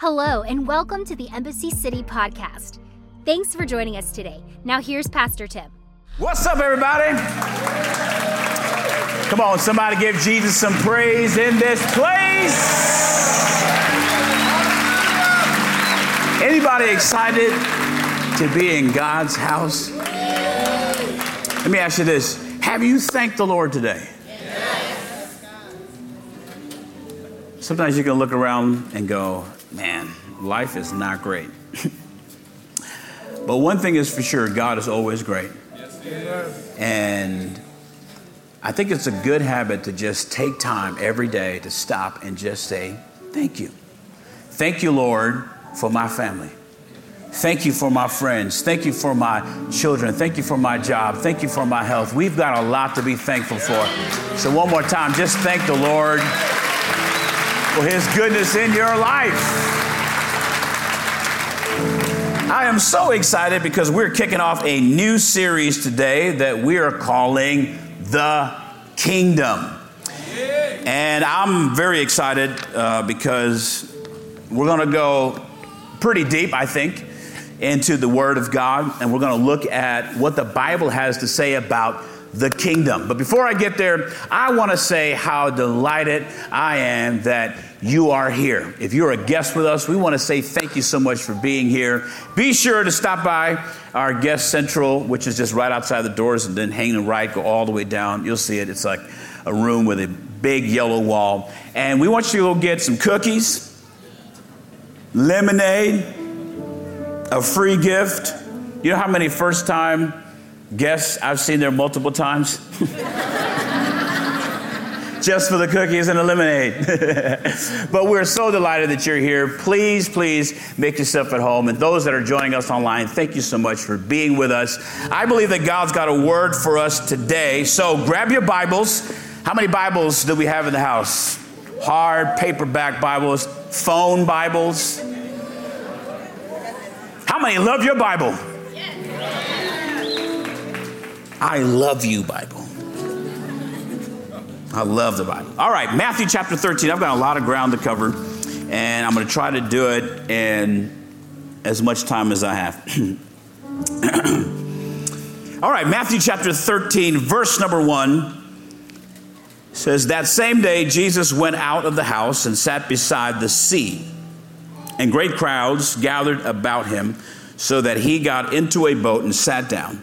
Hello, and welcome to the Embassy City podcast. Thanks for joining us today. Now, here's Pastor Tim. What's up, everybody? Come on, somebody give Jesus some praise in this place. Anybody excited to be in God's house? Let me ask you this Have you thanked the Lord today? Sometimes you can look around and go, man, life is not great. but one thing is for sure God is always great. And I think it's a good habit to just take time every day to stop and just say, Thank you. Thank you, Lord, for my family. Thank you for my friends. Thank you for my children. Thank you for my job. Thank you for my health. We've got a lot to be thankful for. So, one more time, just thank the Lord for His goodness in your life. I am so excited because we're kicking off a new series today that we are calling The Kingdom. And I'm very excited uh, because we're going to go pretty deep, I think, into the Word of God, and we're going to look at what the Bible has to say about the kingdom. But before I get there, I want to say how delighted I am that you are here. If you're a guest with us, we want to say thank you so much for being here. Be sure to stop by our guest central, which is just right outside the doors, and then hang the right, go all the way down. You'll see it. It's like a room with a big yellow wall. And we want you to go get some cookies, lemonade, a free gift. You know how many first time guests I've seen there multiple times? Just for the cookies and the lemonade. but we're so delighted that you're here. Please, please make yourself at home. And those that are joining us online, thank you so much for being with us. I believe that God's got a word for us today. So grab your Bibles. How many Bibles do we have in the house? Hard paperback Bibles, phone Bibles. How many love your Bible? I love you, Bible. I love the Bible. All right, Matthew chapter 13. I've got a lot of ground to cover, and I'm going to try to do it in as much time as I have. All right, Matthew chapter 13, verse number 1 says, That same day Jesus went out of the house and sat beside the sea, and great crowds gathered about him, so that he got into a boat and sat down.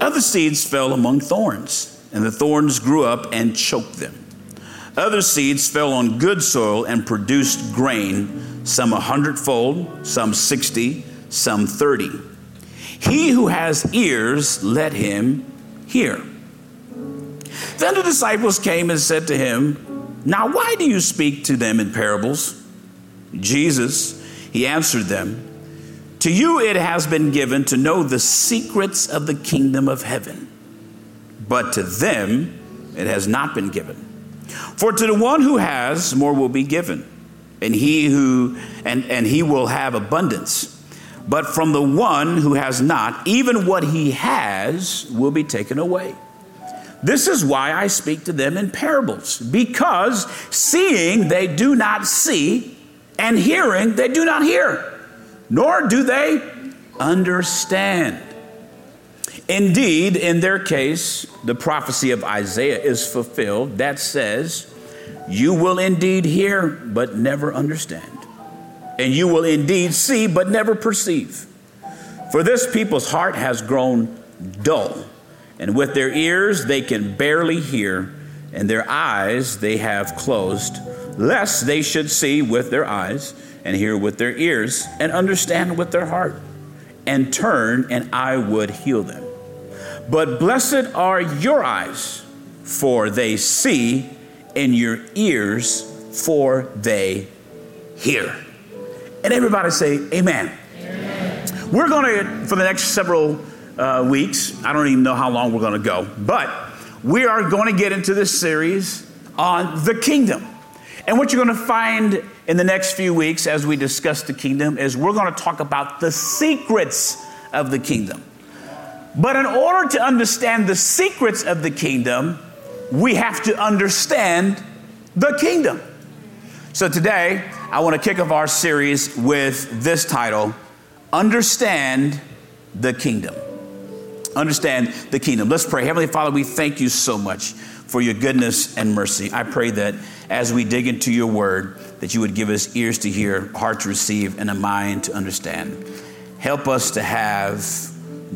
Other seeds fell among thorns, and the thorns grew up and choked them. Other seeds fell on good soil and produced grain, some a hundredfold, some sixty, some thirty. He who has ears, let him hear. Then the disciples came and said to him, Now why do you speak to them in parables? Jesus, he answered them, To you it has been given to know the secrets of the kingdom of heaven, but to them it has not been given. For to the one who has, more will be given, and he who and, and he will have abundance. But from the one who has not, even what he has will be taken away. This is why I speak to them in parables, because seeing they do not see, and hearing they do not hear, nor do they understand. Indeed, in their case, the prophecy of Isaiah is fulfilled that says, You will indeed hear, but never understand and you will indeed see but never perceive. For this people's heart has grown dull, and with their ears they can barely hear, and their eyes they have closed, lest they should see with their eyes, and hear with their ears, and understand with their heart, and turn, and I would heal them. But blessed are your eyes, for they see, and your ears, for they hear. And everybody say, Amen. Amen. We're going to, for the next several uh, weeks, I don't even know how long we're going to go, but we are going to get into this series on the kingdom. And what you're going to find in the next few weeks as we discuss the kingdom is we're going to talk about the secrets of the kingdom. But in order to understand the secrets of the kingdom, we have to understand the kingdom. So today, I want to kick off our series with this title Understand the Kingdom. Understand the kingdom. Let's pray. Heavenly Father, we thank you so much for your goodness and mercy. I pray that as we dig into your word, that you would give us ears to hear, heart to receive, and a mind to understand. Help us to have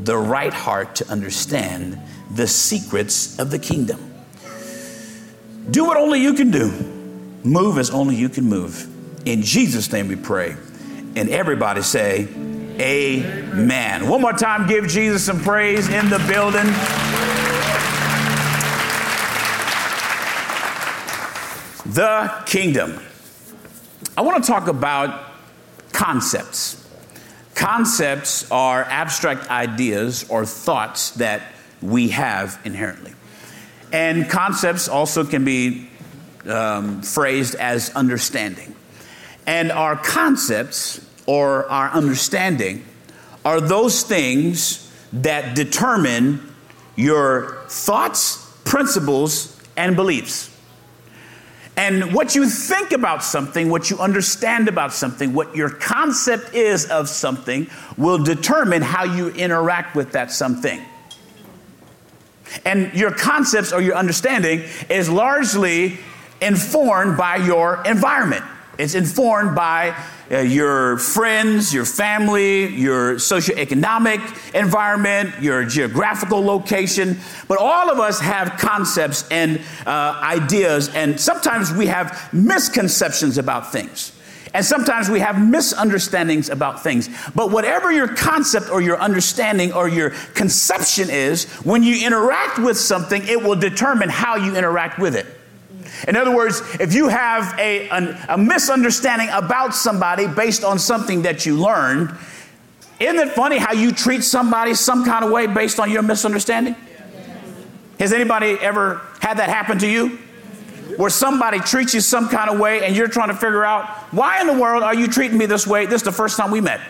the right heart to understand the secrets of the kingdom. Do what only you can do, move as only you can move. In Jesus' name we pray. And everybody say, Amen. One more time, give Jesus some praise in the building. The kingdom. I want to talk about concepts. Concepts are abstract ideas or thoughts that we have inherently. And concepts also can be um, phrased as understanding. And our concepts or our understanding are those things that determine your thoughts, principles, and beliefs. And what you think about something, what you understand about something, what your concept is of something will determine how you interact with that something. And your concepts or your understanding is largely informed by your environment. It's informed by uh, your friends, your family, your socioeconomic environment, your geographical location. But all of us have concepts and uh, ideas, and sometimes we have misconceptions about things. And sometimes we have misunderstandings about things. But whatever your concept or your understanding or your conception is, when you interact with something, it will determine how you interact with it. In other words, if you have a, an, a misunderstanding about somebody based on something that you learned, isn't it funny how you treat somebody some kind of way based on your misunderstanding? Has anybody ever had that happen to you? Where somebody treats you some kind of way and you're trying to figure out, why in the world are you treating me this way? This is the first time we met.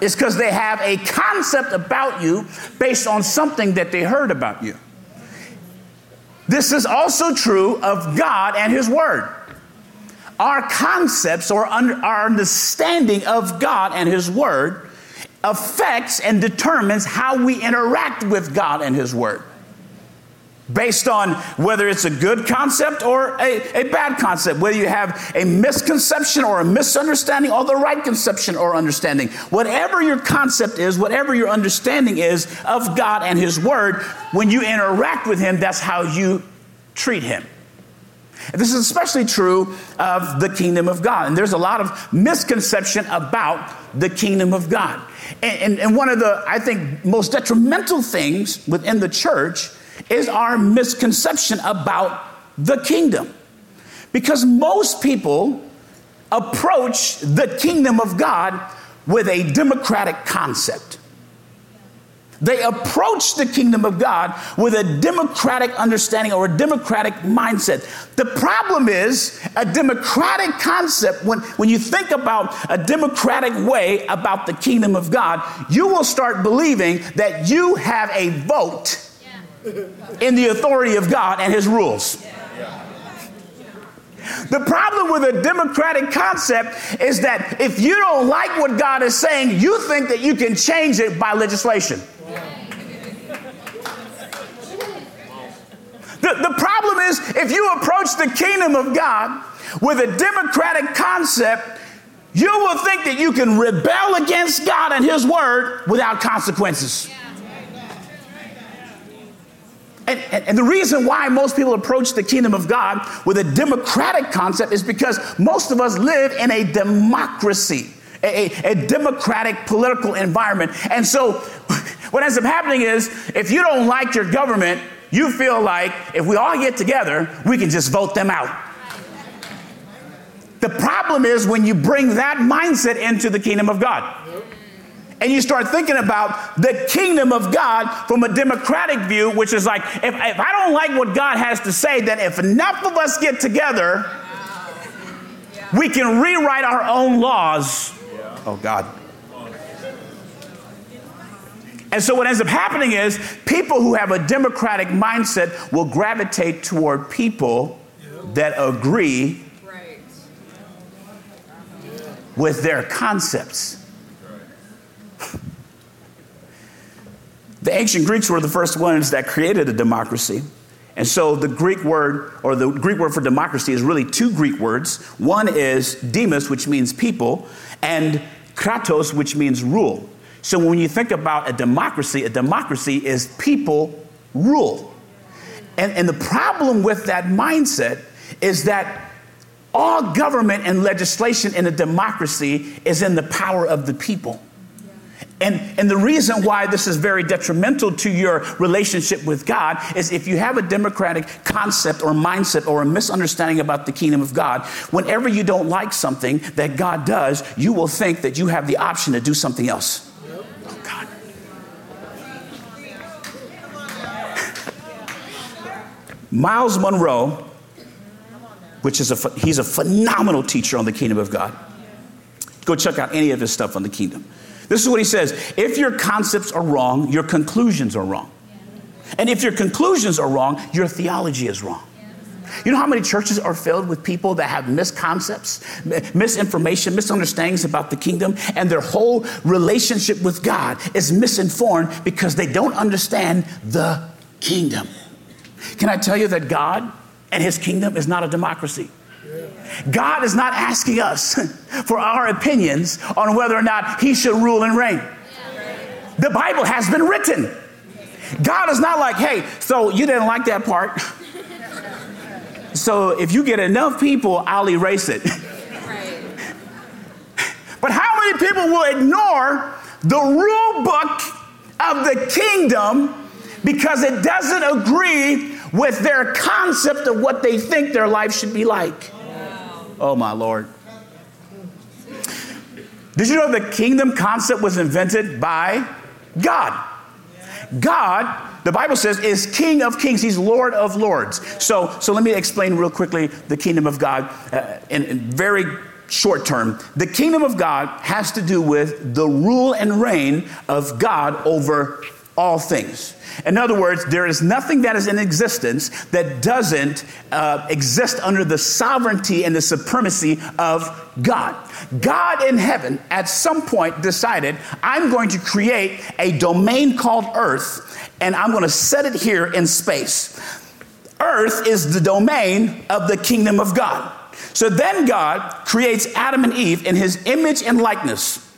It's because they have a concept about you based on something that they heard about you. This is also true of God and His Word. Our concepts or our understanding of God and His Word affects and determines how we interact with God and His Word based on whether it's a good concept or a, a, bad concept, whether you have a misconception or a misunderstanding or the right conception or understanding. Whatever your concept is, whatever your understanding is of God and His Word, when you interact with Him, that's how you treat Him. This is especially true of the kingdom of God. And there's a lot of misconception about the kingdom of God. And, and, and one of the, I think, most detrimental things within the church is our misconception about the kingdom. Because most people approach the kingdom of God with a democratic concept. They approach the kingdom of God with a democratic understanding or a democratic mindset. The problem is a democratic concept, when, when you think about a democratic way about the kingdom of God, you will start believing that you have a vote in the authority of God and his rules. The problem with a democratic concept is that if you don't like what God is saying, you think that you can change it by legislation. The, the problem is if you approach the kingdom of God with a democratic concept, you will think that you can rebel against God and His word without consequences. And, and, and, the reason why most people approach the kingdom of God with a democratic concept is because most of us live in a democracy, a, a, a democratic political environment. And so, what ends up happening is if you don't like your government, you feel like if we all get together, we can just vote them out. The problem is when you bring that mindset into the kingdom of God. And you start thinking about the kingdom of God from a democratic view, which is like, if, if I don't like what God has to say, then if enough of us get together, we can rewrite our own laws. Oh, God. And so, what ends up happening is people who have a democratic mindset will gravitate toward people that agree with their concepts. The ancient Greeks were the first ones that created a democracy. And so the Greek word, or the Greek word for democracy, is really two Greek words. One is demos, which means people, and kratos, which means rule. So when you think about a democracy, a democracy is people rule. And, and the problem with that mindset is that all government and legislation in a democracy is in the power of the people. And, and the reason why this is very detrimental to your relationship with God is if you have a democratic concept or mindset or a misunderstanding about the kingdom of God, whenever you don't like something that God does, you will think that you have the option to do something else. Oh, God. Myles Munroe, which is a, he's a phenomenal teacher on the kingdom of God. Go check out any of his stuff on the kingdom. This is what he says if your concepts are wrong, your conclusions are wrong. And if your conclusions are wrong, your theology is wrong. You know how many churches are filled with people that have misconcepts, misinformation, misunderstandings about the kingdom, and their whole relationship with God is misinformed because they don't understand the kingdom. Can I tell you that God and his kingdom is not a democracy? God is not asking us for our opinions on whether or not he should rule and reign. The Bible has been written. God is not like, hey, so you didn't like that part. So if you get enough people, I'll erase it. But how many people will ignore the rule book of the kingdom because it doesn't agree with their concept of what they think their life should be like? Oh, my Lord. Did you know the kingdom concept was invented by God? God, the Bible says, is King of kings. He's Lord of lords. So, so let me explain real quickly the kingdom of God uh, in, in very short term. The kingdom of God has to do with the rule and reign of God over all things. In other words, there is nothing that is in existence that doesn't uh, exist under the sovereignty and the supremacy of God. God in heaven at some point decided, I'm going to create a domain called Earth, and I'm going to set it here in space. Earth is the domain of the kingdom of God. So then God creates Adam and Eve in his image and likeness,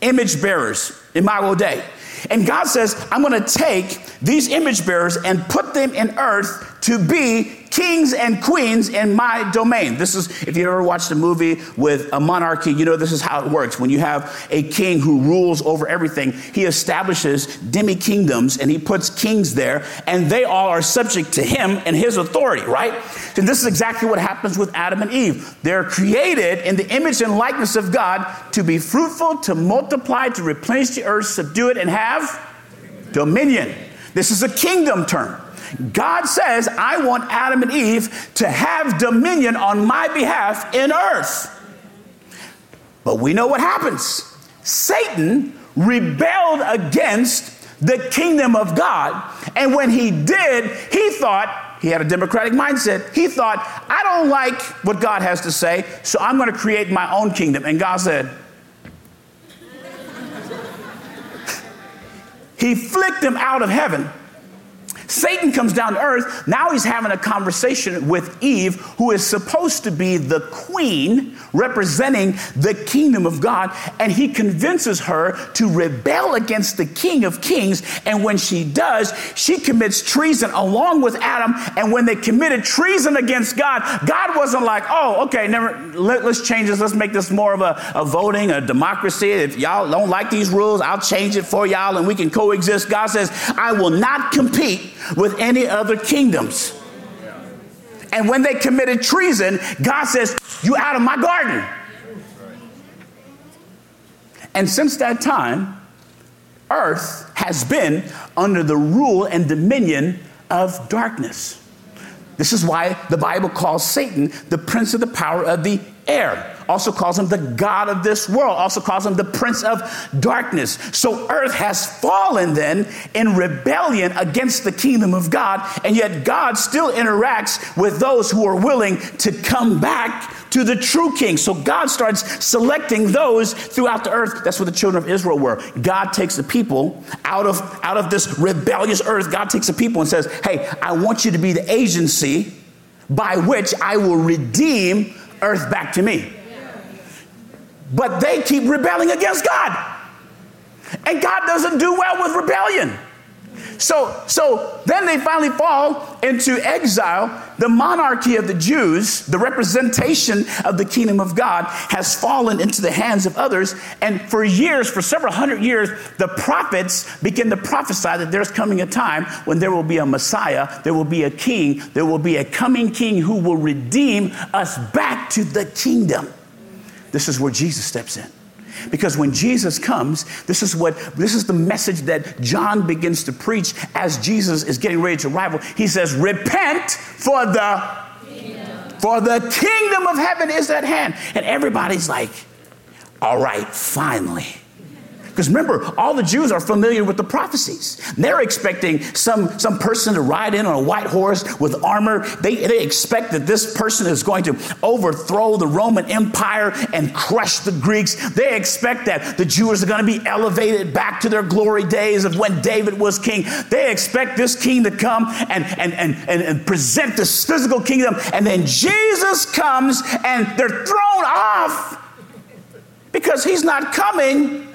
image bearers, in imago Dei. And God says, I'm going to take these image bearers and put them in earth to be kings and queens in my domain. This is, if you ever watched a movie with a monarchy, you know this is how it works. When you have a king who rules over everything, he establishes demi kingdoms and he puts kings there, and they all are subject to him and his authority, right? And this is exactly what happens with Adam and Eve. They're created in the image and likeness of God to be fruitful, to multiply, to replenish the earth, subdue it, and have dominion. This is a kingdom term. God says, I want Adam and Eve to have dominion on my behalf in earth. But we know what happens. Satan rebelled against the kingdom of God. And when he did, he thought, he had a democratic mindset. He thought, I don't like what God has to say, so I'm going to create my own kingdom. And God said, He flicked him out of heaven Satan comes down to earth. Now he's having a conversation with Eve, who is supposed to be the queen representing the kingdom of God. And he convinces her to rebel against the king of kings. And when she does, she commits treason along with Adam. And when they committed treason against God, God wasn't like, oh, okay, never, let, us change this. Let's make this more of a, a voting, a democracy. If y'all don't like these rules, I'll change it for y'all and we can coexist. God says, I will not compete with any other kingdoms. And when they committed treason, God says, You out of my garden. And since that time, earth has been under the rule and dominion of darkness. This is why the Bible calls Satan the prince of the power of the air. Also calls him the God of this world. Also calls him the prince of darkness. So earth has fallen then in rebellion against the kingdom of God. And yet God still interacts with those who are willing to come back to the true king. So God starts selecting those throughout the earth. That's what the children of Israel were. God takes the people out of, out of this rebellious earth. God takes the people and says, Hey, I want you to be the agency by which I will redeem earth back to me. But they keep rebelling against God. And God doesn't do well with rebellion. So, so then they finally fall into exile. The monarchy of the Jews, the representation of the kingdom of God, has fallen into the hands of others. And for years, for several hundred years, the prophets begin to prophesy that there's coming a time when there will be a Messiah, there will be a king, there will be a coming king who will redeem us back to the kingdom. This is where Jesus steps in. Because when Jesus comes, this is what this is the message that John begins to preach as Jesus is getting ready to arrive. He says, "Repent for the for the kingdom of heaven is at hand." And everybody's like, "All right, finally." Because remember, all the Jews are familiar with the prophecies. They're expecting some, some person to ride in on a white horse with armor. They, they expect that this person is going to overthrow the Roman Empire and crush the Greeks. They expect that the Jews are going to be elevated back to their glory days of when David was king. They expect this king to come and, and, and, and, and present this physical kingdom. And then Jesus comes and they're thrown off because he's not coming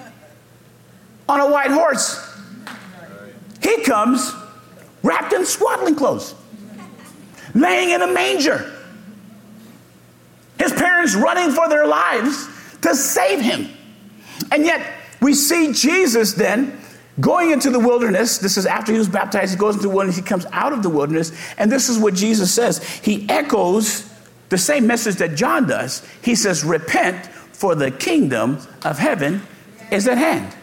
on a white horse. He comes wrapped in swaddling clothes, laying in a manger. His parents running for their lives to save him. And yet, we see Jesus then going into the wilderness. This is after he was baptized. He goes into the wilderness. He comes out of the wilderness. And this is what Jesus says. He echoes the same message that John does. He says, Repent, for the kingdom of heaven is at hand.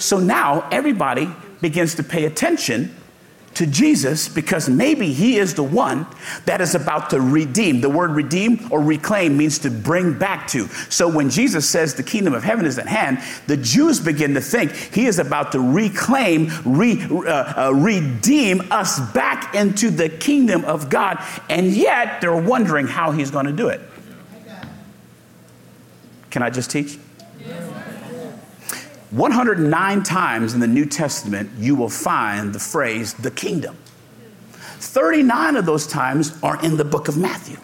So now everybody begins to pay attention to Jesus because maybe he is the one that is about to redeem. The word redeem or reclaim means to bring back to. So when Jesus says the kingdom of heaven is at hand, the Jews begin to think he is about to reclaim, re, uh, uh, redeem us back into the kingdom of God. And yet they're wondering how he's going to do it. Can I just teach? 109 times in the New Testament, you will find the phrase the kingdom. 39 of those times are in the book of Matthew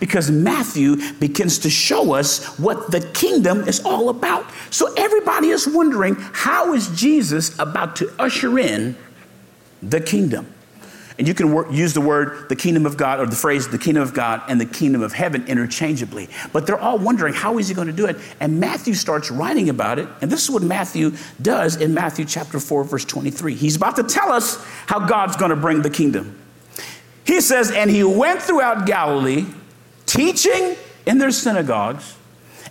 because Matthew begins to show us what the kingdom is all about. So everybody is wondering how is Jesus about to usher in the kingdom? And you can work, use the word the kingdom of God or the phrase the kingdom of God and the kingdom of heaven interchangeably. But they're all wondering how is he going to do it? And Matthew starts writing about it. And this is what Matthew does in Matthew chapter 4, verse 23. He's about to tell us how God's going to bring the kingdom. He says, And he went throughout Galilee, teaching in their synagogues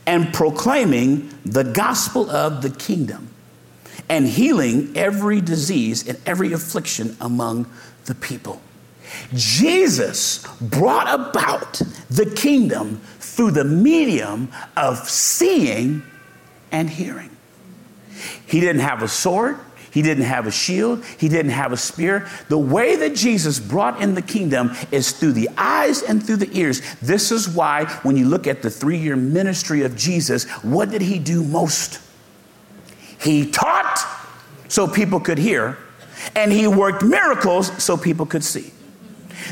and proclaiming the gospel of the kingdom and healing every disease and every affliction among the people. Jesus brought about the kingdom through the medium of seeing and hearing. He didn't have a sword. He didn't have a shield. He didn't have a spear. The way that Jesus brought in the kingdom is through the eyes and through the ears. This is why, when you look at the three year ministry of Jesus, what did he do most? He taught so people could hear, and he worked miracles so people could see.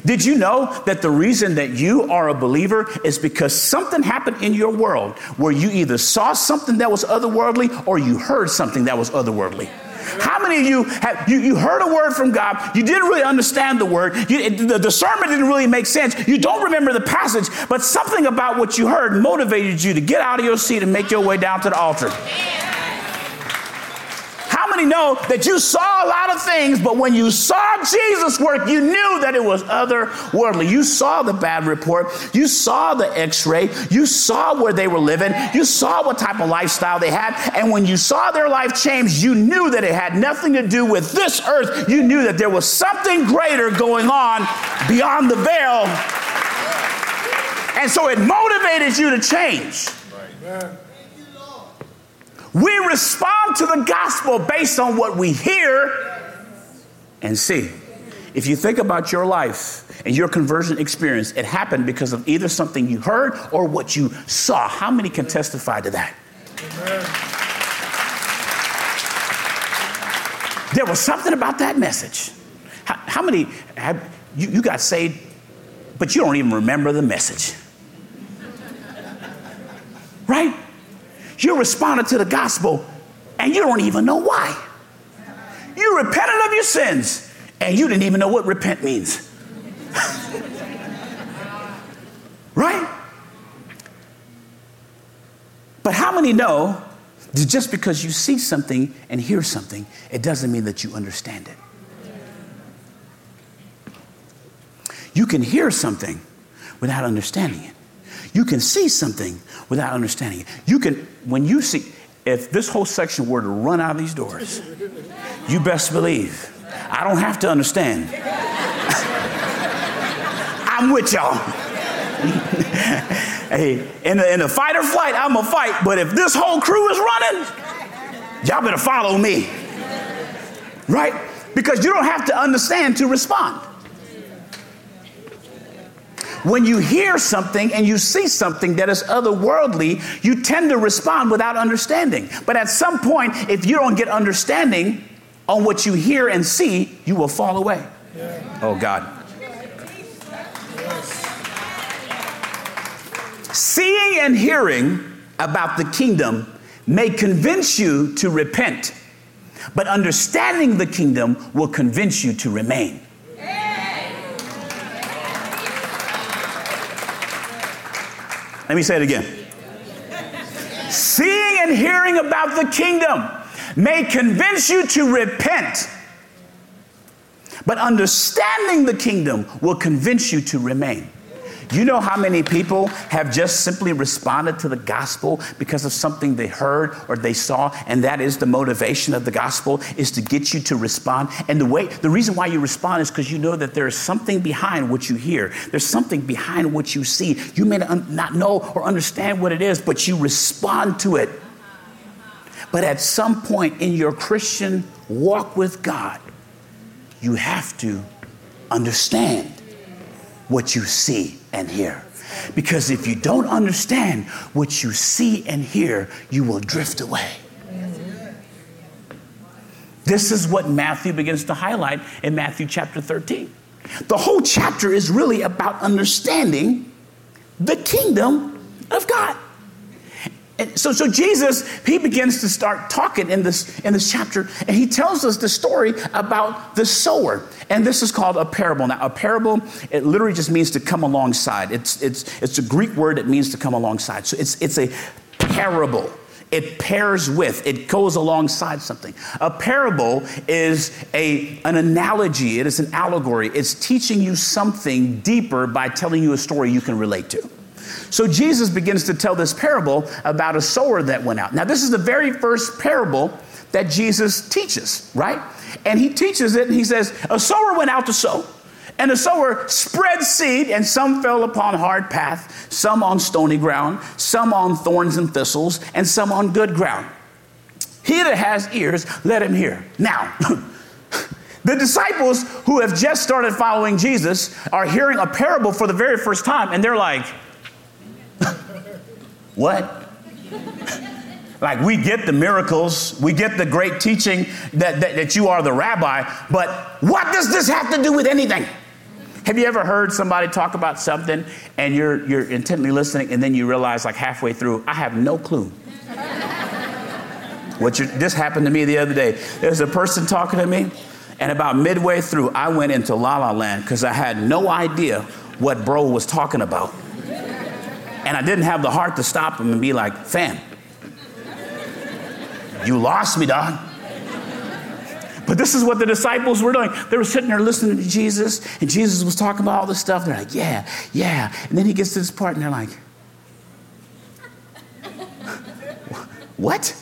Did you know that the reason that you are a believer is because something happened in your world where you either saw something that was otherworldly or you heard something that was otherworldly? How many of you have you, you heard a word from God? You didn't really understand the word. You, the, the sermon didn't really make sense. You don't remember the passage, but something about what you heard motivated you to get out of your seat and make your way down to the altar many know that you saw a lot of things, but when you saw Jesus work, you knew that it was otherworldly? You saw the bad report, you saw the x ray, you saw where they were living, you saw what type of lifestyle they had, and when you saw their life change, you knew that it had nothing to do with this earth. You knew that there was something greater going on beyond the veil. And so it motivated you to change. Right. We respond to the gospel based on what we hear and see. If you think about your life and your conversion experience, it happened because of either something you heard or what you saw. How many can testify to that? Amen. There was something about that message. How, how many have you, you got saved, but you don't even remember the message? Right? You responded to the gospel and you don't even know why. You repented of your sins and you didn't even know what repent means. right? But how many know that just because you see something and hear something, it doesn't mean that you understand it? You can hear something without understanding it. You can see something without understanding it. You can, when you see, if this whole section were to run out of these doors, you best believe I don't have to understand. I'm with y'all. hey, in the, in the fight or flight, I'm a fight, but if this whole crew is running, y'all better follow me. Right? Because you don't have to understand to respond. When you hear something and you see something that is otherworldly, you tend to respond without understanding. But at some point, if you don't get understanding on what you hear and see, you will fall away. Yeah. Oh, God. Seeing and hearing about the kingdom may convince you to repent, but understanding the kingdom will convince you to remain. Let me say it again. Seeing and hearing about the kingdom may convince you to repent, but understanding the kingdom will convince you to remain. You know how many people have just simply responded to the gospel because of something they heard or they saw, and that is the motivation of the gospel is to get you to respond. And the way, the reason why you respond is because you know that there is something behind what you hear. There's something behind what you see. You may not know or understand what it is, but you respond to it. But at some point in your Christian walk with God, you have to understand what you see and hear. Because if you don't understand what you see and hear, you will drift away. This is what Matthew begins to highlight in Matthew chapter 13. The whole chapter is really about understanding the kingdom of God. And so, so Jesus, he begins to start talking in this, in this chapter, and he tells us the story about the sower. And this is called a parable. Now, a parable, it literally just means to come alongside. It's, it's, it's a Greek word that means to come alongside. So it's, it's a parable. It pairs with, it goes alongside something. A parable is a, an analogy, it is an allegory. It's teaching you something deeper by telling you a story you can relate to. So Jesus begins to tell this parable about a sower that went out. Now, this is the very first parable that Jesus teaches, right? And he teaches it and he says, A sower went out to sow. And the sower spread seed, and some fell upon hard path, some on stony ground, some on thorns and thistles, and some on good ground. He that has ears, let him hear. Now, the disciples who have just started following Jesus are hearing a parable for the very first time, and they're like, what? like, we get the miracles, we get the great teaching that, that, that you are the rabbi, but what does this have to do with anything? Have you ever heard somebody talk about something and you're, you're intently listening and then you realize, like halfway through, I have no clue? what this happened to me the other day. There's a person talking to me, and about midway through, I went into la la land because I had no idea what bro was talking about. And I didn't have the heart to stop him and be like, fam, you lost me, dog. But this is what the disciples were doing. They were sitting there listening to Jesus, and Jesus was talking about all this stuff. They're like, yeah, yeah. And then he gets to this part, and they're like, what?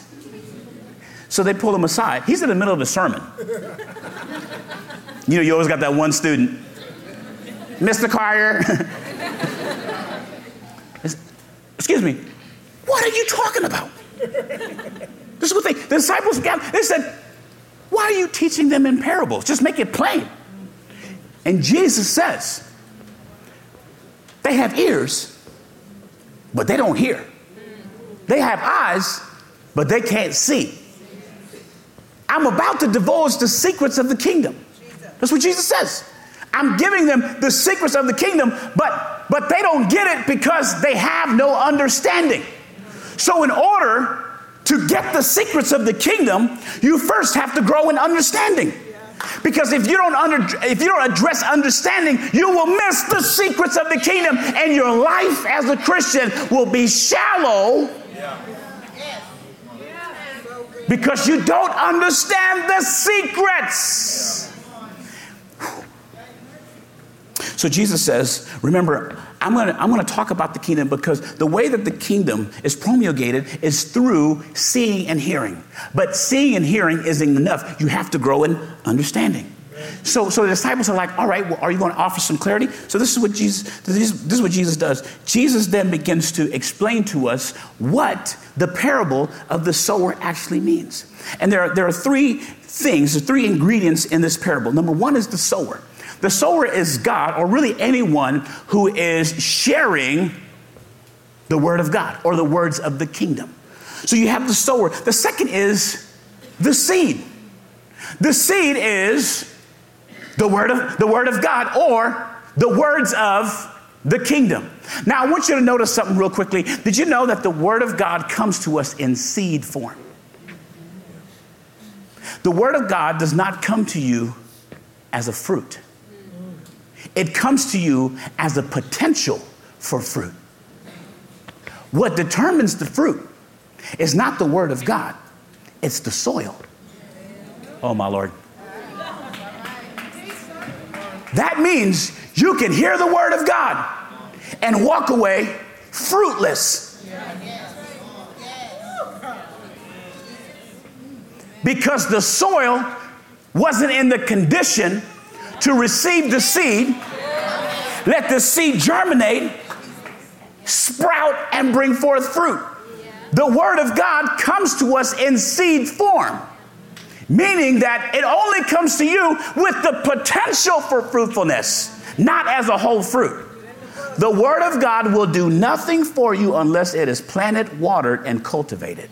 So they pull him aside. He's in the middle of a sermon. You know, you always got that one student, Mr. Carter. Excuse me, what are you talking about? This is what they, the disciples got, they said, why are you teaching them in parables? Just make it plain. And Jesus says, they have ears, but they don't hear. They have eyes, but they can't see. I'm about to divulge the secrets of the kingdom. That's what Jesus says. I'm giving them the secrets of the kingdom, but but they don't get it because they have no understanding. So in order to get the secrets of the kingdom, you first have to grow in understanding. Because if you don't under, if you don't address understanding, you will miss the secrets of the kingdom, and your life as a Christian will be shallow because you don't understand the secrets. So Jesus says, remember, I'm gonna, I'm gonna talk about the kingdom because the way that the kingdom is promulgated is through seeing and hearing. But seeing and hearing isn't enough. You have to grow in understanding. So, so the disciples are like, all right, well, are you going to offer some clarity? So this is what Jesus, this, this is what Jesus does. Jesus then begins to explain to us what the parable of the sower actually means. And there are, there are three things, three ingredients in this parable. Number one is the sower. The sower is God, or really anyone who is sharing the word of God or the words of the kingdom. So you have the sower. The second is the seed. The seed is the word of the word of God or the words of the kingdom. Now I want you to notice something real quickly. Did you know that the word of God comes to us in seed form? The word of God does not come to you as a fruit. It comes to you as a potential for fruit. What determines the fruit is not the word of God, it's the soil. Oh, my Lord. That means you can hear the word of God and walk away fruitless. Because the soil wasn't in the condition to receive the seed, let the seed germinate, sprout, and bring forth fruit. The Word of God comes to us in seed form, meaning that it only comes to you with the potential for fruitfulness, not as a whole fruit. The Word of God will do nothing for you unless it is planted, watered, and cultivated.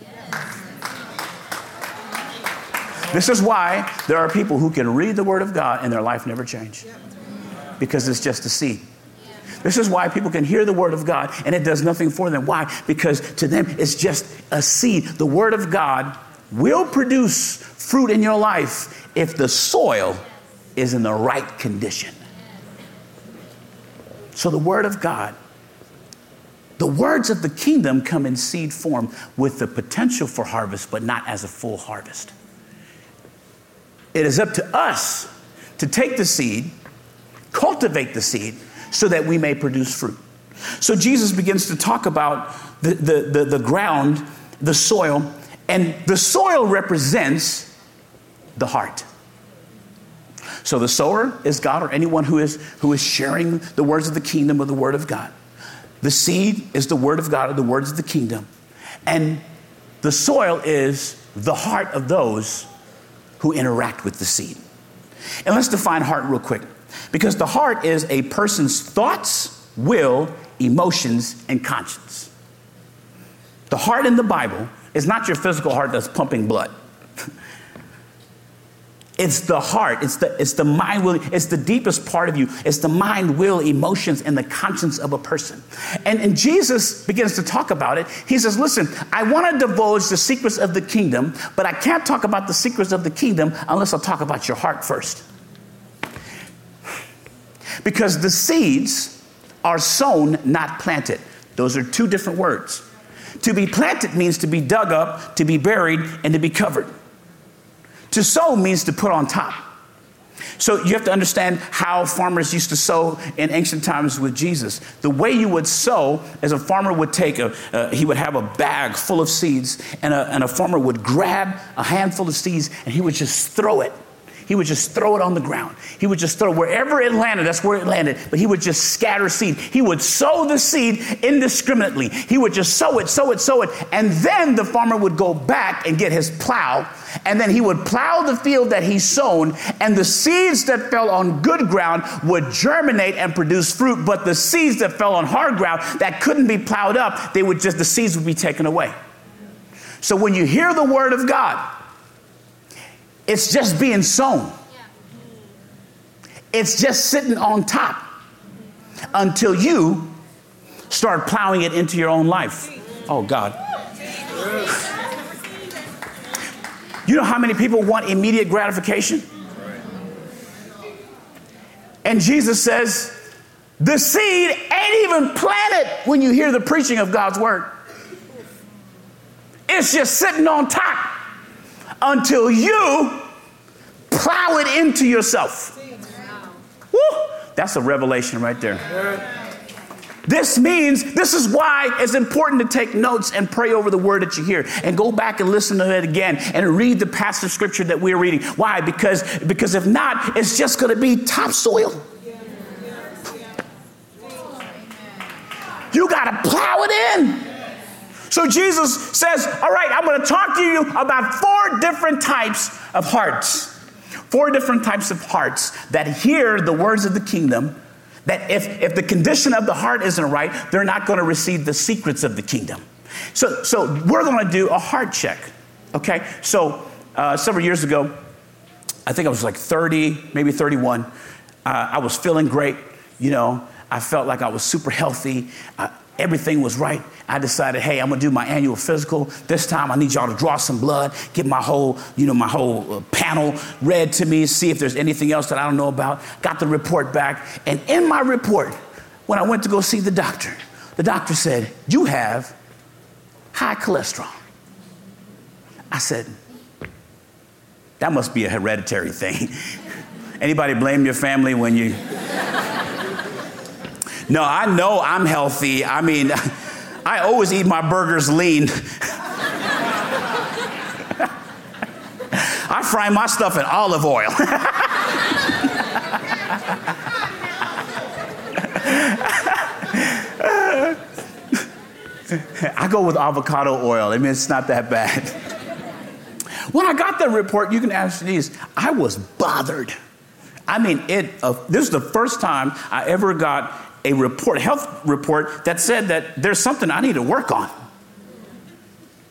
This is why there are people who can read the Word of God and their life never change because it's just a seed. This is why people can hear the Word of God and it does nothing for them. Why? Because to them it's just a seed. The Word of God will produce fruit in your life if the soil is in the right condition. So the Word of God, the words of the kingdom come in seed form with the potential for harvest, but not as a full harvest. It is up to us to take the seed, cultivate the seed, so that we may produce fruit. So Jesus begins to talk about the, the, the, the ground, the soil, and the soil represents the heart. So the sower is God or anyone who is, who is sharing the words of the kingdom or the word of God. The seed is the word of God or the words of the kingdom. And the soil is the heart of those who interact with the seed. And let's define heart real quick. Because the heart is a person's thoughts, will, emotions, and conscience. The heart in the Bible is not your physical heart that's pumping blood. It's the heart, it's the, it's the mind, will, it's the deepest part of you. It's the mind, will, emotions, and the conscience of a person. And, and Jesus begins to talk about it. He says, Listen, I want to divulge the secrets of the kingdom, but I can't talk about the secrets of the kingdom unless I talk about your heart first. Because the seeds are sown, not planted. Those are two different words. To be planted means to be dug up, to be buried, and to be covered. To sow means to put on top. So you have to understand how farmers used to sow in ancient times with Jesus. The way you would sow is a farmer would take a, uh, he would have a bag full of seeds, and a, and a farmer would grab a handful of seeds and he would just throw it he would just throw it on the ground. He would just throw wherever it landed, that's where it landed. But he would just scatter seed. He would sow the seed indiscriminately. He would just sow it, sow it, sow it. And then the farmer would go back and get his plow. And then he would plow the field that he sown. And the seeds that fell on good ground would germinate and produce fruit. But the seeds that fell on hard ground that couldn't be plowed up, they would just, the seeds would be taken away. So when you hear the word of God, it's just being sown. It's just sitting on top until you start plowing it into your own life. Oh, God. You know how many people want immediate gratification? And Jesus says, the seed ain't even planted when you hear the preaching of God's word. It's just sitting on top until you plow it into yourself. Woo, that's a revelation right there. This means, this is why it's important to take notes and pray over the word that you hear and go back and listen to it again and read the passage of scripture that we're reading. Why? Because, because if not, it's just going to be topsoil. You got to plow it in. So Jesus says, All right, I'm going to talk to you about four different types of hearts. Four different types of hearts that hear the words of the kingdom. That if, if the condition of the heart isn't right, they're not going to receive the secrets of the kingdom. So, so we're going to do a heart check. Okay? So, uh, several years ago, I think I was like 30, maybe 31. Uh, I was feeling great. You know, I felt like I was super healthy. Everything was right. I decided, hey, I'm gonna do my annual physical. This time I need y'all to draw some blood, get my whole, you know, my whole uh, panel read to me, see if there's anything else that I don't know about. Got the report back. And in my report, when I went to go see the doctor, the doctor said, You have high cholesterol. I said, That must be a hereditary thing. Anybody blame your family when you no, I know I'm healthy. I mean, I always eat my burgers lean. I fry my stuff in olive oil. I go with avocado oil. I mean, it's not that bad. When I got that report, you can ask these, I was bothered. I mean, it. Uh, this is the first time I ever got a report, health report that said that there's something I need to work on.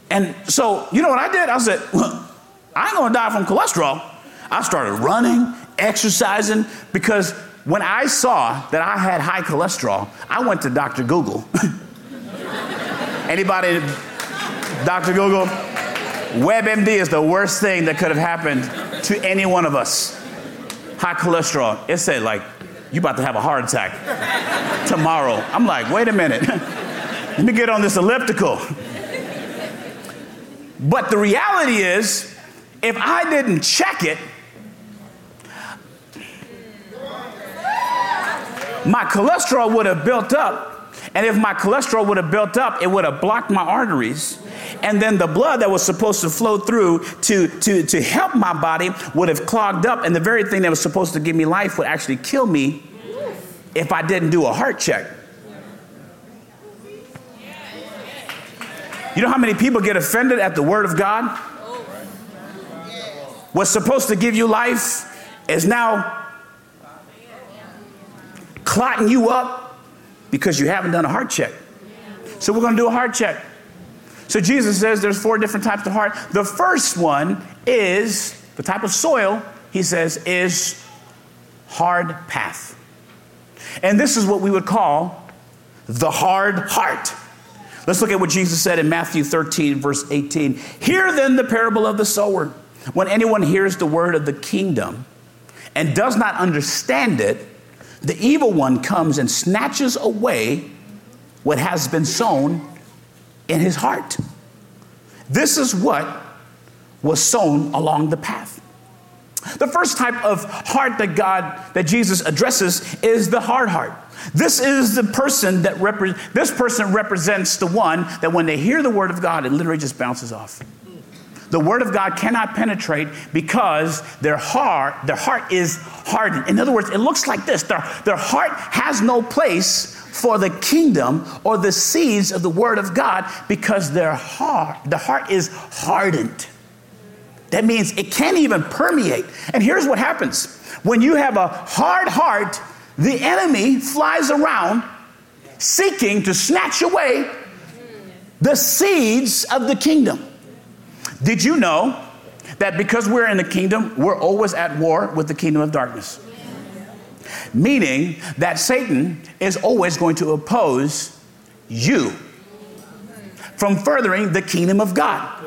And so, you know what I did? I said, well, I ain't gonna die from cholesterol. I started running, exercising, because when I saw that I had high cholesterol, I went to Dr. Google. Anybody, Dr. Google? WebMD is the worst thing that could have happened to any one of us. High cholesterol. It said like you about to have a heart attack tomorrow. I'm like, wait a minute. Let me get on this elliptical. But the reality is, if I didn't check it, my cholesterol would have built up. And if my cholesterol would have built up, it would have blocked my arteries. And then the blood that was supposed to flow through to, to, to help my body would have clogged up. And the very thing that was supposed to give me life would actually kill me if I didn't do a heart check. You know how many people get offended at the word of God? What's supposed to give you life is now clotting you up because you haven't done a heart check. So we're going to do a heart check. So Jesus says there's four different types of heart. The first one is the type of soil, he says, is hard path. And this is what we would call the hard heart. Let's look at what Jesus said in Matthew 13, verse 18. Hear then the parable of the sower. When anyone hears the word of the kingdom and does not understand it, the evil one comes and snatches away what has been sown in his heart. This is what was sown along the path. The first type of heart that God, that Jesus addresses is the hard heart. This is the person that repre- this person represents the one that when they hear the word of God, it literally just bounces off. The word of God cannot penetrate because their heart, their heart is hardened. In other words, it looks like this. Their, their heart has no place for the kingdom or the seeds of the word of God because their heart, the heart is hardened. That means it can't even permeate. And here's what happens when you have a hard heart, the enemy flies around seeking to snatch away the seeds of the kingdom. Did you know that because we're in the kingdom, we're always at war with the kingdom of darkness? Meaning that Satan is always going to oppose you from furthering the kingdom of God.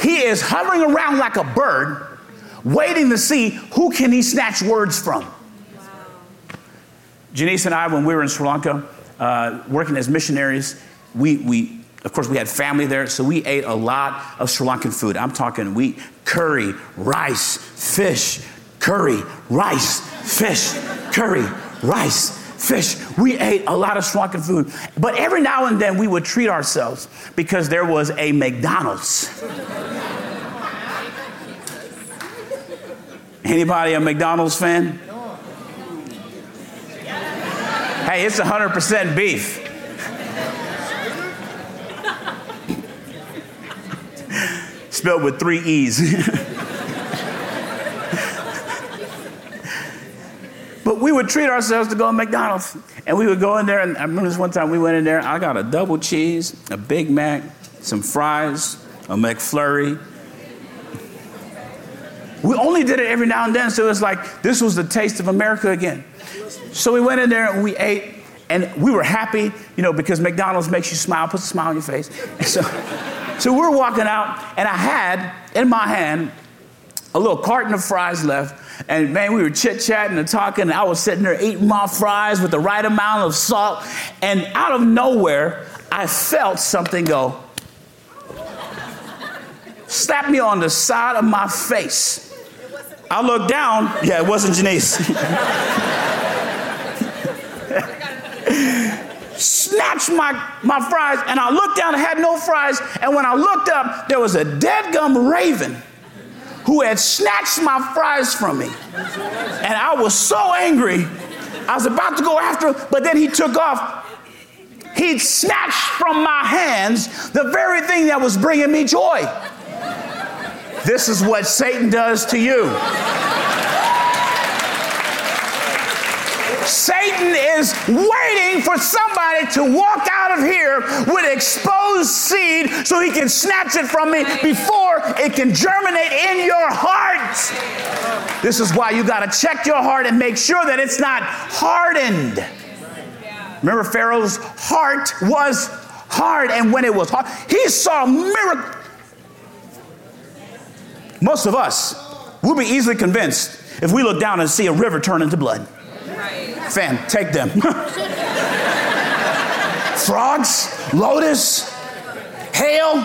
He is hovering around like a bird, waiting to see who can he snatch words from. Janice and I, when we were in Sri Lanka, uh, working as missionaries, we, we of course, we had family there, so we ate a lot of Sri Lankan food. I'm talking wheat, curry, rice, fish, curry, rice, fish, curry, rice, fish. We ate a lot of Sri Lankan food. But every now and then we would treat ourselves because there was a McDonald's. Anybody a McDonald's fan? Hey, it's 100% beef. Spelled with three E's. but we would treat ourselves to go to McDonald's. And we would go in there, and I remember this one time we went in there, I got a double cheese, a Big Mac, some fries, a McFlurry. We only did it every now and then, so it was like this was the taste of America again. So we went in there and we ate, and we were happy, you know, because McDonald's makes you smile, puts a smile on your face. And so so we're walking out, and I had in my hand a little carton of fries left. And man, we were chit chatting and talking. And I was sitting there eating my fries with the right amount of salt. And out of nowhere, I felt something go, slap me on the side of my face. I looked down. Yeah, it wasn't Janice. snatched my, my fries, and I looked down and had no fries. And when I looked up, there was a dead gum raven who had snatched my fries from me. And I was so angry. I was about to go after him, but then he took off. He'd snatched from my hands the very thing that was bringing me joy. This is what Satan does to you. Satan is waiting for to walk out of here with exposed seed so he can snatch it from me before it can germinate in your heart. This is why you got to check your heart and make sure that it's not hardened. Remember, Pharaoh's heart was hard, and when it was hard, he saw miracles. Most of us will be easily convinced if we look down and see a river turn into blood. Fan, take them. Frogs, lotus, hail,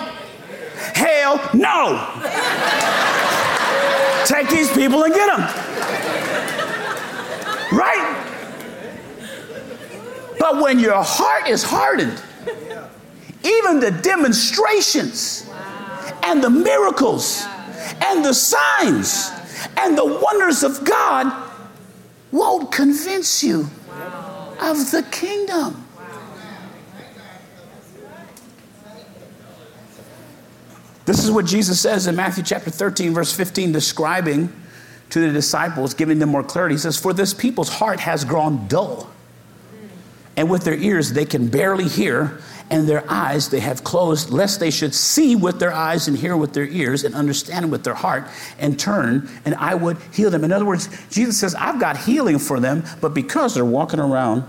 hail, no. Take these people and get them. Right? But when your heart is hardened, even the demonstrations and the miracles and the signs and the wonders of God won't convince you of the kingdom. This is what Jesus says in Matthew chapter 13, verse 15, describing to the disciples, giving them more clarity. He says, For this people's heart has grown dull, and with their ears they can barely hear, and their eyes they have closed, lest they should see with their eyes and hear with their ears and understand with their heart and turn, and I would heal them. In other words, Jesus says, I've got healing for them, but because they're walking around,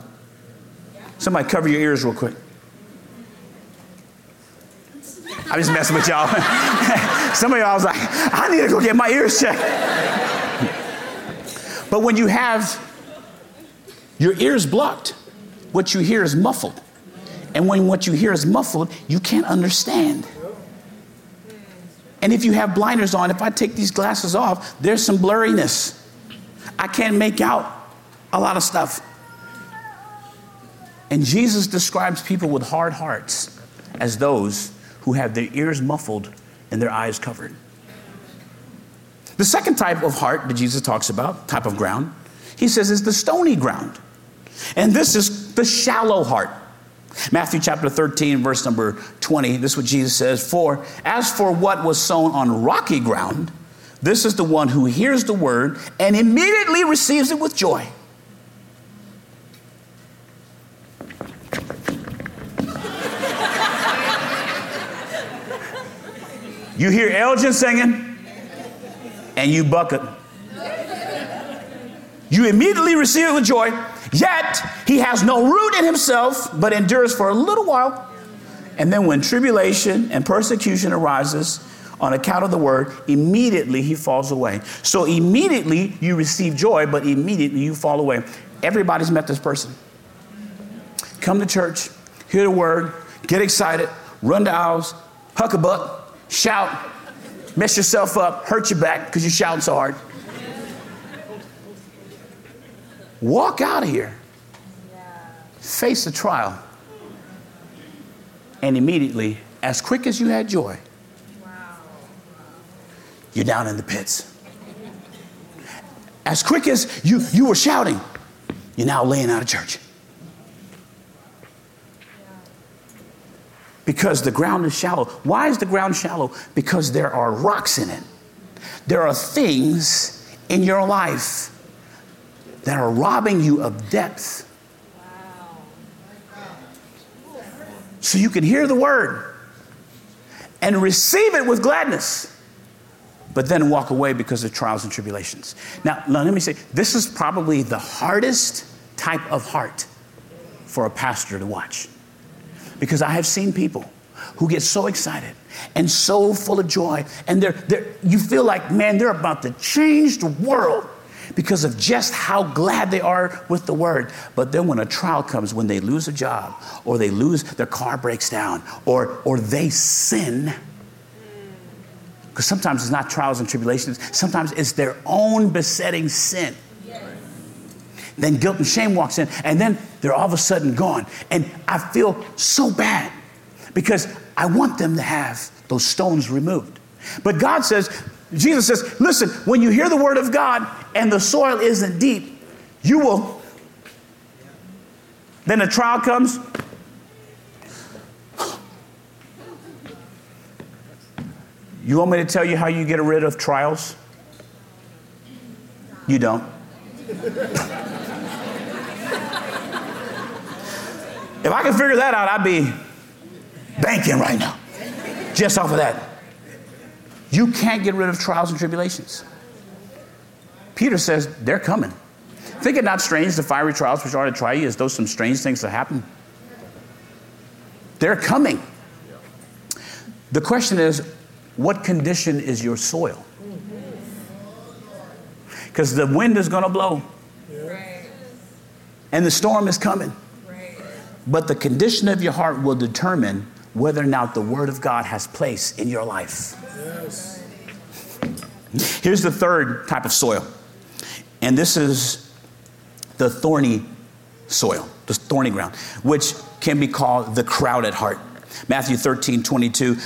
somebody cover your ears real quick. I'm just messing with y'all. Some of y'all was like, I need to go get my ears checked. but when you have your ears blocked, what you hear is muffled. And when what you hear is muffled, you can't understand. And if you have blinders on, if I take these glasses off, there's some blurriness. I can't make out a lot of stuff. And Jesus describes people with hard hearts as those who have their ears muffled and their eyes covered. The second type of heart that Jesus talks about, type of ground, he says is the stony ground. And this is the shallow heart. Matthew chapter 13, verse number 20, this is what Jesus says For as for what was sown on rocky ground, this is the one who hears the word and immediately receives it with joy. You hear Elgin singing, and you bucket. You immediately receive it with joy, yet he has no root in himself, but endures for a little while. And then, when tribulation and persecution arises on account of the word, immediately he falls away. So, immediately you receive joy, but immediately you fall away. Everybody's met this person. Come to church, hear the word, get excited, run the aisles, huck a butt, shout, mess yourself up, hurt your back because you're shouting so hard. Walk out of here, face the trial, and immediately, as quick as you had joy, you're down in the pits. As quick as you, you were shouting, you're now laying out of church. Because the ground is shallow. Why is the ground shallow? Because there are rocks in it. There are things in your life that are robbing you of depth. So you can hear the word and receive it with gladness, but then walk away because of trials and tribulations. Now, let me say this is probably the hardest type of heart for a pastor to watch. Because I have seen people who get so excited and so full of joy, and they're, they're, you feel like, man, they're about to change the world because of just how glad they are with the word. But then when a trial comes, when they lose a job, or they lose, their car breaks down, or, or they sin, because sometimes it's not trials and tribulations, sometimes it's their own besetting sin. Then guilt and shame walks in, and then they're all of a sudden gone. And I feel so bad because I want them to have those stones removed. But God says, Jesus says, listen, when you hear the word of God and the soil isn't deep, you will. Then the trial comes. You want me to tell you how you get rid of trials? You don't. If I could figure that out, I'd be banking right now, just off of that. You can't get rid of trials and tribulations. Peter says they're coming. Think it not strange the fiery trials which are to try you as though some strange things have happened. They're coming. The question is, what condition is your soil? Because the wind is going to blow, and the storm is coming. But the condition of your heart will determine whether or not the Word of God has place in your life. Yes. Here's the third type of soil, and this is the thorny soil, the thorny ground, which can be called the crowded heart. Matthew 13, 22.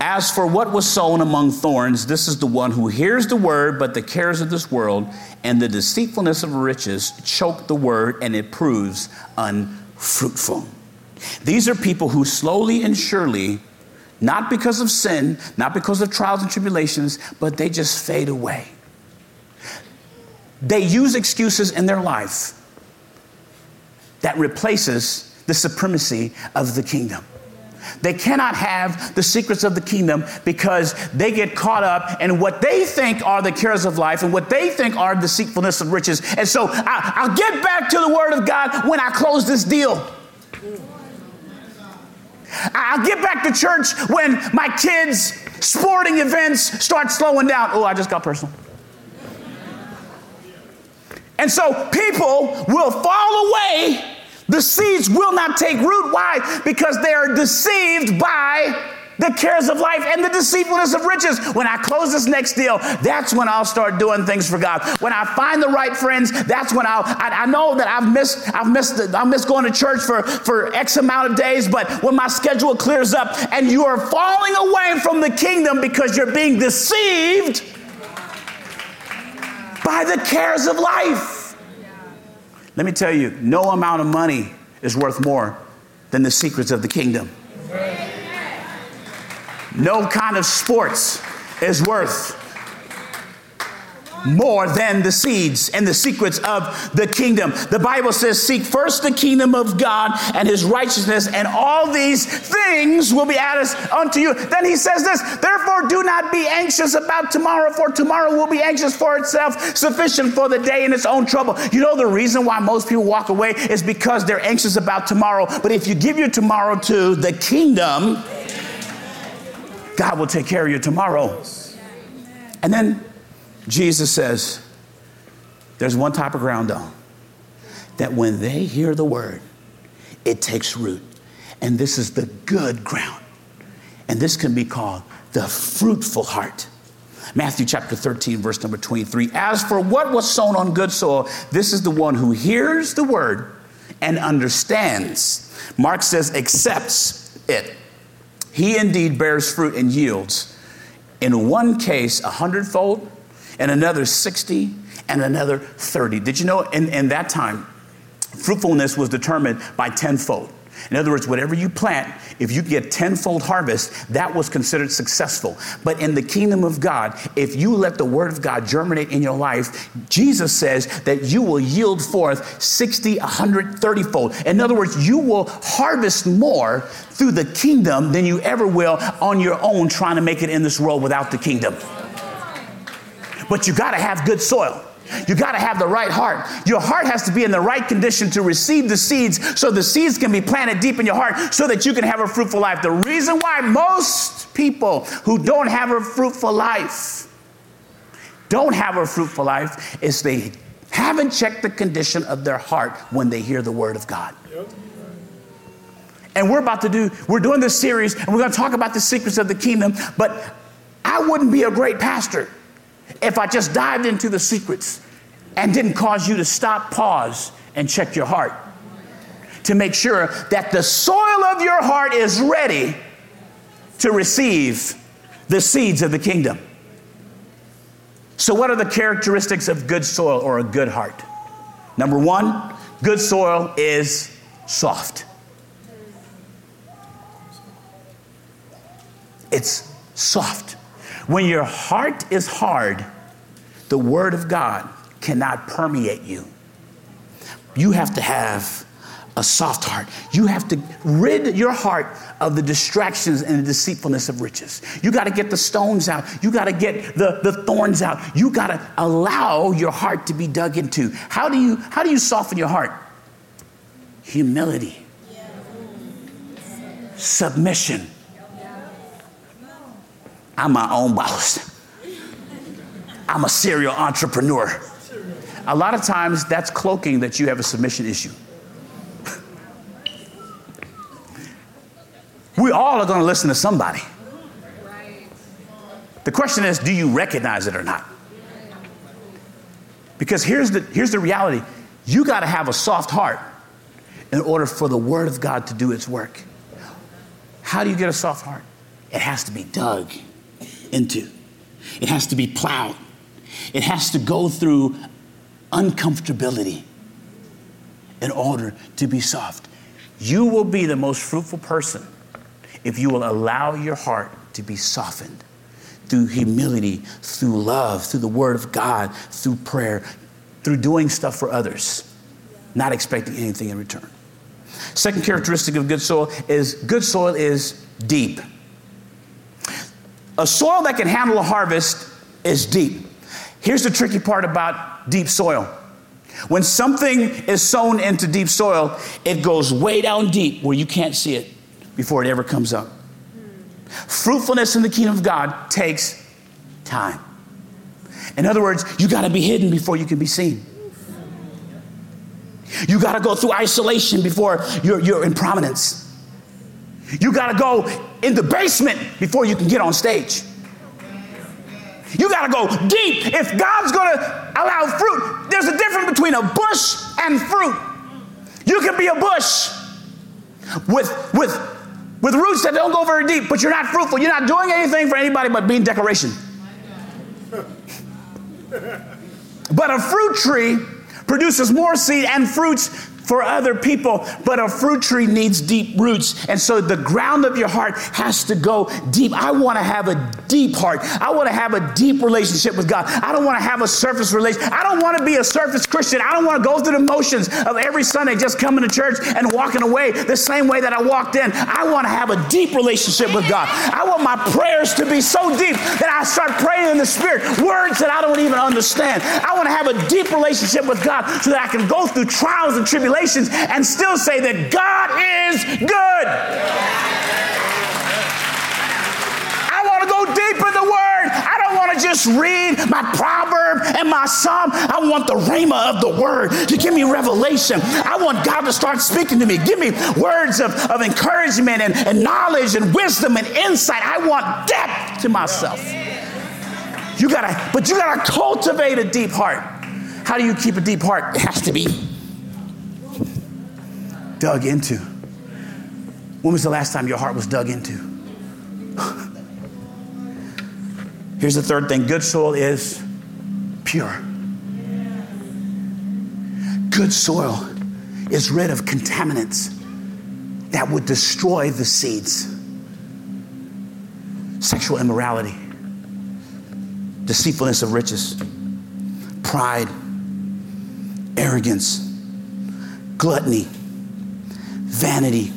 As for what was sown among thorns, this is the one who hears the word, but the cares of this world and the deceitfulness of riches choke the word, and it proves unfruitful. These are people who slowly and surely, not because of sin, not because of trials and tribulations, but they just fade away. They use excuses in their life that replaces the supremacy of the kingdom. They cannot have the secrets of the kingdom because they get caught up in what they think are the cares of life and what they think are the deceitfulness of riches. And so I, will get back to the word of God when I close this deal. I'll get back to church when my kids' sporting events start slowing down. Oh, I just got personal. And so people will fall away the seeds will not take root. Why? Because they are deceived by the cares of life and the deceitfulness of riches. When I close this next deal, that's when I'll start doing things for God. When I find the right friends, that's when I'll, I, I know that I've missed, I've missed, the, I missed going to church for, for X amount of days, but when my schedule clears up and you are falling away from the kingdom because you're being deceived by the cares of life. Let me tell you, no amount of money is worth more than the secrets of the kingdom. No kind of sports is worth more than the seeds and the secrets of the kingdom. The Bible says, Seek first the kingdom of God and his righteousness, and all these things will be added unto you. Then he says this, Therefore, do not be anxious about tomorrow, for tomorrow will be anxious for itself, sufficient for the day in its own trouble. You know, the reason why most people walk away is because they're anxious about tomorrow. But if you give your tomorrow to the kingdom, God will take care of you tomorrow. And then Jesus says, there's one type of ground though, that when they hear the word, it takes root. And this is the good ground. And this can be called the fruitful heart. Matthew chapter 13, verse number 23. As for what was sown on good soil, this is the one who hears the word and understands. Mark says, accepts it he indeed bears fruit and yields. In one case, a hundredfold, and another 60, and another 30. Did you know in, in that time, fruitfulness was determined by tenfold? In other words, whatever you plant, if you get tenfold harvest, that was considered successful. But in the kingdom of God, if you let the word of God germinate in your life, Jesus says that you will yield forth 60, 130 fold. In other words, you will harvest more through the kingdom than you ever will on your own trying to make it in this world without the kingdom. But you got to have good soil. You got to have the right heart. Your heart has to be in the right condition to receive the seeds so the seeds can be planted deep in your heart so that you can have a fruitful life. The reason why most people who don't have a fruitful life don't have a fruitful life is they haven't checked the condition of their heart when they hear the word of God. And we're about to do, we're doing this series and we're going to talk about the secrets of the kingdom, but I wouldn't be a great pastor if I just dived into the secrets and didn't cause you to stop, pause, and check your heart to make sure that the soil of your heart is ready to receive the seeds of the kingdom. So, what are the characteristics of good soil or a good heart? Number one, good soil is soft. It's soft. When your heart is hard, the Word of God cannot permeate you. You have to have a soft heart. You have to rid your heart of the distractions and the deceitfulness of riches. You got to get the stones out. You got to get the, the thorns out. You got to allow your heart to be dug into. How do you how do you soften your heart? Humility. Submission. I'm my own boss. I'm a serial entrepreneur. A lot of times that's cloaking that you have a submission issue. we all are going to listen to somebody. The question is do you recognize it or not? Because here's the, here's the reality you got to have a soft heart in order for the Word of God to do its work. How do you get a soft heart? It has to be dug into. It has to be plowed. It has to go through uncomfortability in order to be soft. You will be the most fruitful person if you will allow your heart to be softened through humility, through love, through the Word of God, through prayer, through doing stuff for others, not expecting anything in return. Second characteristic of good soil is good soil is deep. A soil that can handle a harvest is deep. Here's the tricky part about deep soil. When something is sown into deep soil, it goes way down deep where you can't see it before it ever comes up. Fruitfulness in the kingdom of God takes time. In other words, you got to be hidden before you can be seen. You got to go through isolation before you're, you're in prominence. You got to go in the basement before you can get on stage. You got to go deep. If God's going to allow fruit, there's a difference between a bush and fruit. You can be a bush with, with, with roots that don't go very deep, but you're not fruitful. You're not doing anything for anybody but being decoration. But a fruit tree produces more seed and fruits for other people, but a fruit tree needs deep roots. And so the ground of your heart has to go deep. I want to have a deep heart. I want to have a deep relationship with God. I don't want to have a surface relationship. I don't want to be a surface Christian. I don't want to go through the motions of every Sunday just coming to church and walking away the same way that I walked in. I want to have a deep relationship with God. I want my prayers to be so deep that I start praying in the Spirit, words that I don't even understand. I want to have a deep relationship with God so that I can go through trials and tribulations tribulations and still say that God is good. I want to go deep in the Word. I don't want to just read my proverb and my psalm. I want the rhema of the Word to give me revelation. I want God to start speaking to me. Give me words of, of encouragement and, and knowledge and wisdom and insight. I want depth to myself. You gotta, but you gotta cultivate a deep heart. How do you keep a deep heart? It has to be dug into. When was the last time your heart was dug into? Here's the third thing good soil is pure. Good soil is rid of contaminants that would destroy the seeds sexual immorality, deceitfulness of riches, pride, arrogance, gluttony vanity,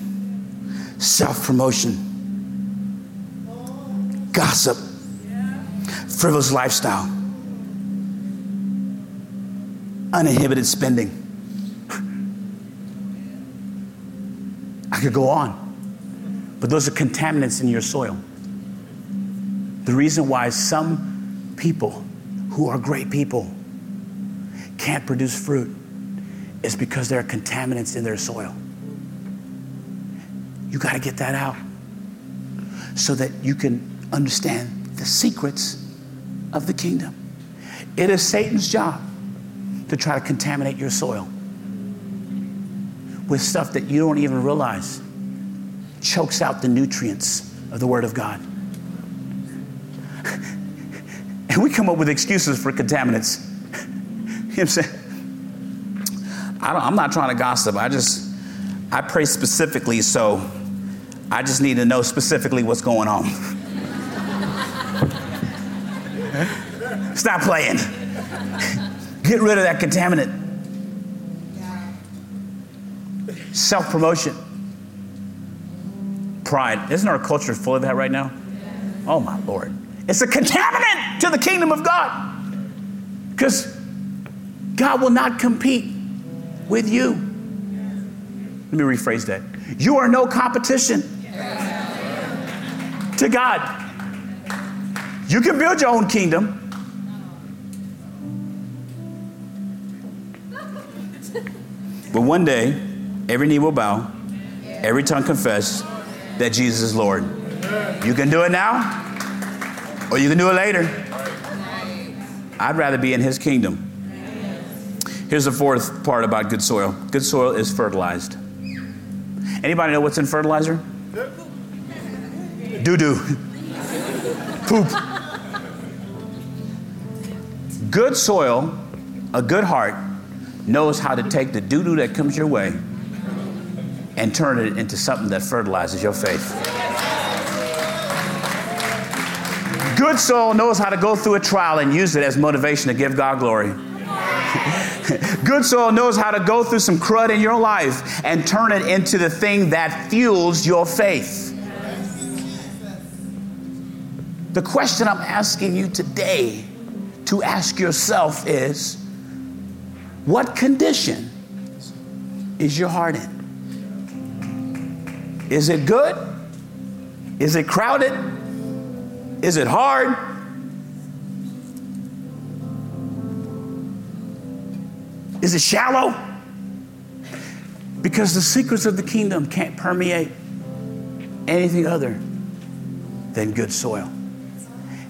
self promotion, gossip, frivolous lifestyle, uninhibited spending. I could go on, but those are contaminants in your soil. The reason why some people who are great people can't produce fruit is because there are contaminants in their soil. You got to get that out so that you can understand the secrets of the kingdom. It is Satan's job to try to contaminate your soil with stuff that you don't even realize chokes out the nutrients of the Word of God. and we come up with excuses for contaminants. you know what I'm saying? I am not trying to gossip. I just, I pray specifically so I just need to know specifically what's going on. Stop playing. Get rid of that contaminant. Self promotion. Pride. Isn't our culture full of that right now? Oh, my Lord. It's a contaminant to the kingdom of God. Because God will not compete with you. Let me rephrase that. You are no competition to God. You can build your own kingdom. But one day, every knee will bow, every tongue confess that Jesus is Lord. You can do it now, or you can do it later. I'd rather be in his kingdom. Here's the fourth part about good soil good soil is fertilized. Anybody know what's in fertilizer? Doo doo. Poop. Good soil, a good heart, knows how to take the doo doo that comes your way and turn it into something that fertilizes your faith. Good soil knows how to go through a trial and use it as motivation to give God glory. Good soil knows how to go through some crud in your life and turn it into the thing that fuels your faith. The question I'm asking you today to ask yourself is what condition is your heart in? Is it good? Is it crowded? Is it hard? Is it shallow? Because the secrets of the kingdom can't permeate anything other than good soil.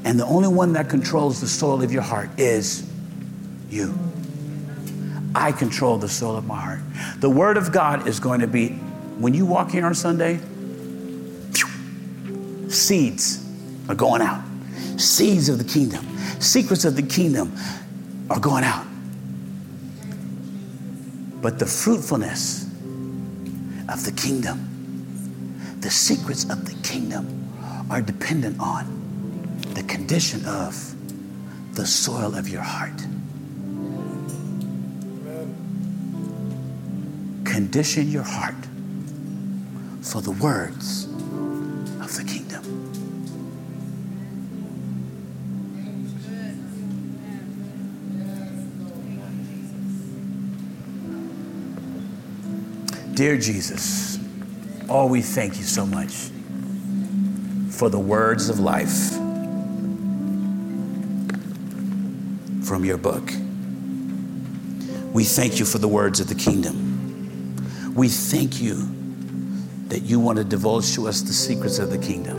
And the only one that controls the soil of your heart is you. I control the soil of my heart. The Word of God is going to be, when you walk here on Sunday, seeds are going out. Seeds of the kingdom, secrets of the kingdom are going out. But the fruitfulness of the kingdom, the secrets of the kingdom are dependent on the condition of the soil of your heart. Condition your heart for the words Dear Jesus, oh, we thank you so much for the words of life from your book. We thank you for the words of the kingdom. We thank you that you want to divulge to us the secrets of the kingdom.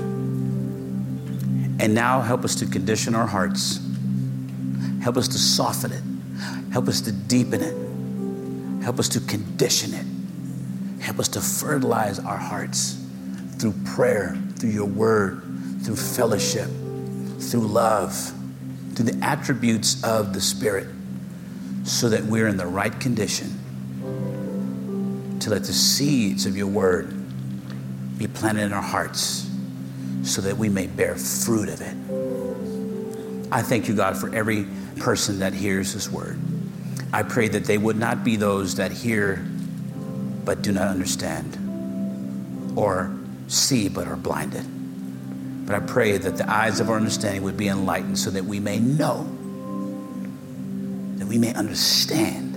And now help us to condition our hearts, help us to soften it, help us to deepen it, help us to condition it. Help us to fertilize our hearts through prayer, through your word, through fellowship, through love, through the attributes of the Spirit, so that we're in the right condition to let the seeds of your word be planted in our hearts so that we may bear fruit of it. I thank you, God, for every person that hears this word. I pray that they would not be those that hear but do not understand, or see but are blinded. But I pray that the eyes of our understanding would be enlightened so that we may know, that we may understand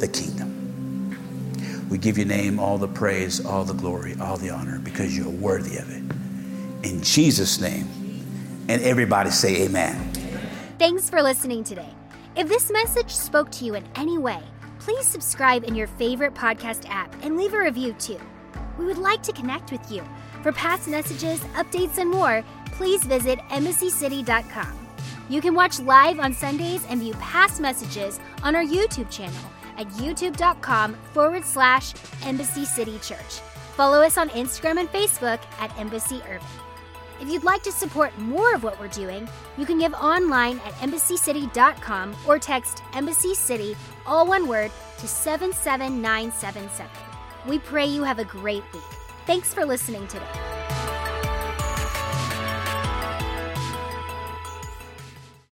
the kingdom. We give your name all the praise, all the glory, all the honor, because you're worthy of it. In Jesus' name. And everybody say amen. Thanks for listening today. If this message spoke to you in any way, please subscribe in your favorite podcast app and leave a review too. We would like to connect with you. For past messages, updates, and more, please visit embassycity.com. You can watch live on Sundays and view past messages on our YouTube channel at youtube.com forward slash Embassy City Church. Follow us on Instagram and Facebook at Embassy Urban. If you'd like to support more of what we're doing, you can give online at embassycity.com or text Embassy City, all one word, to 77977. We pray you have a great week. Thanks for listening today.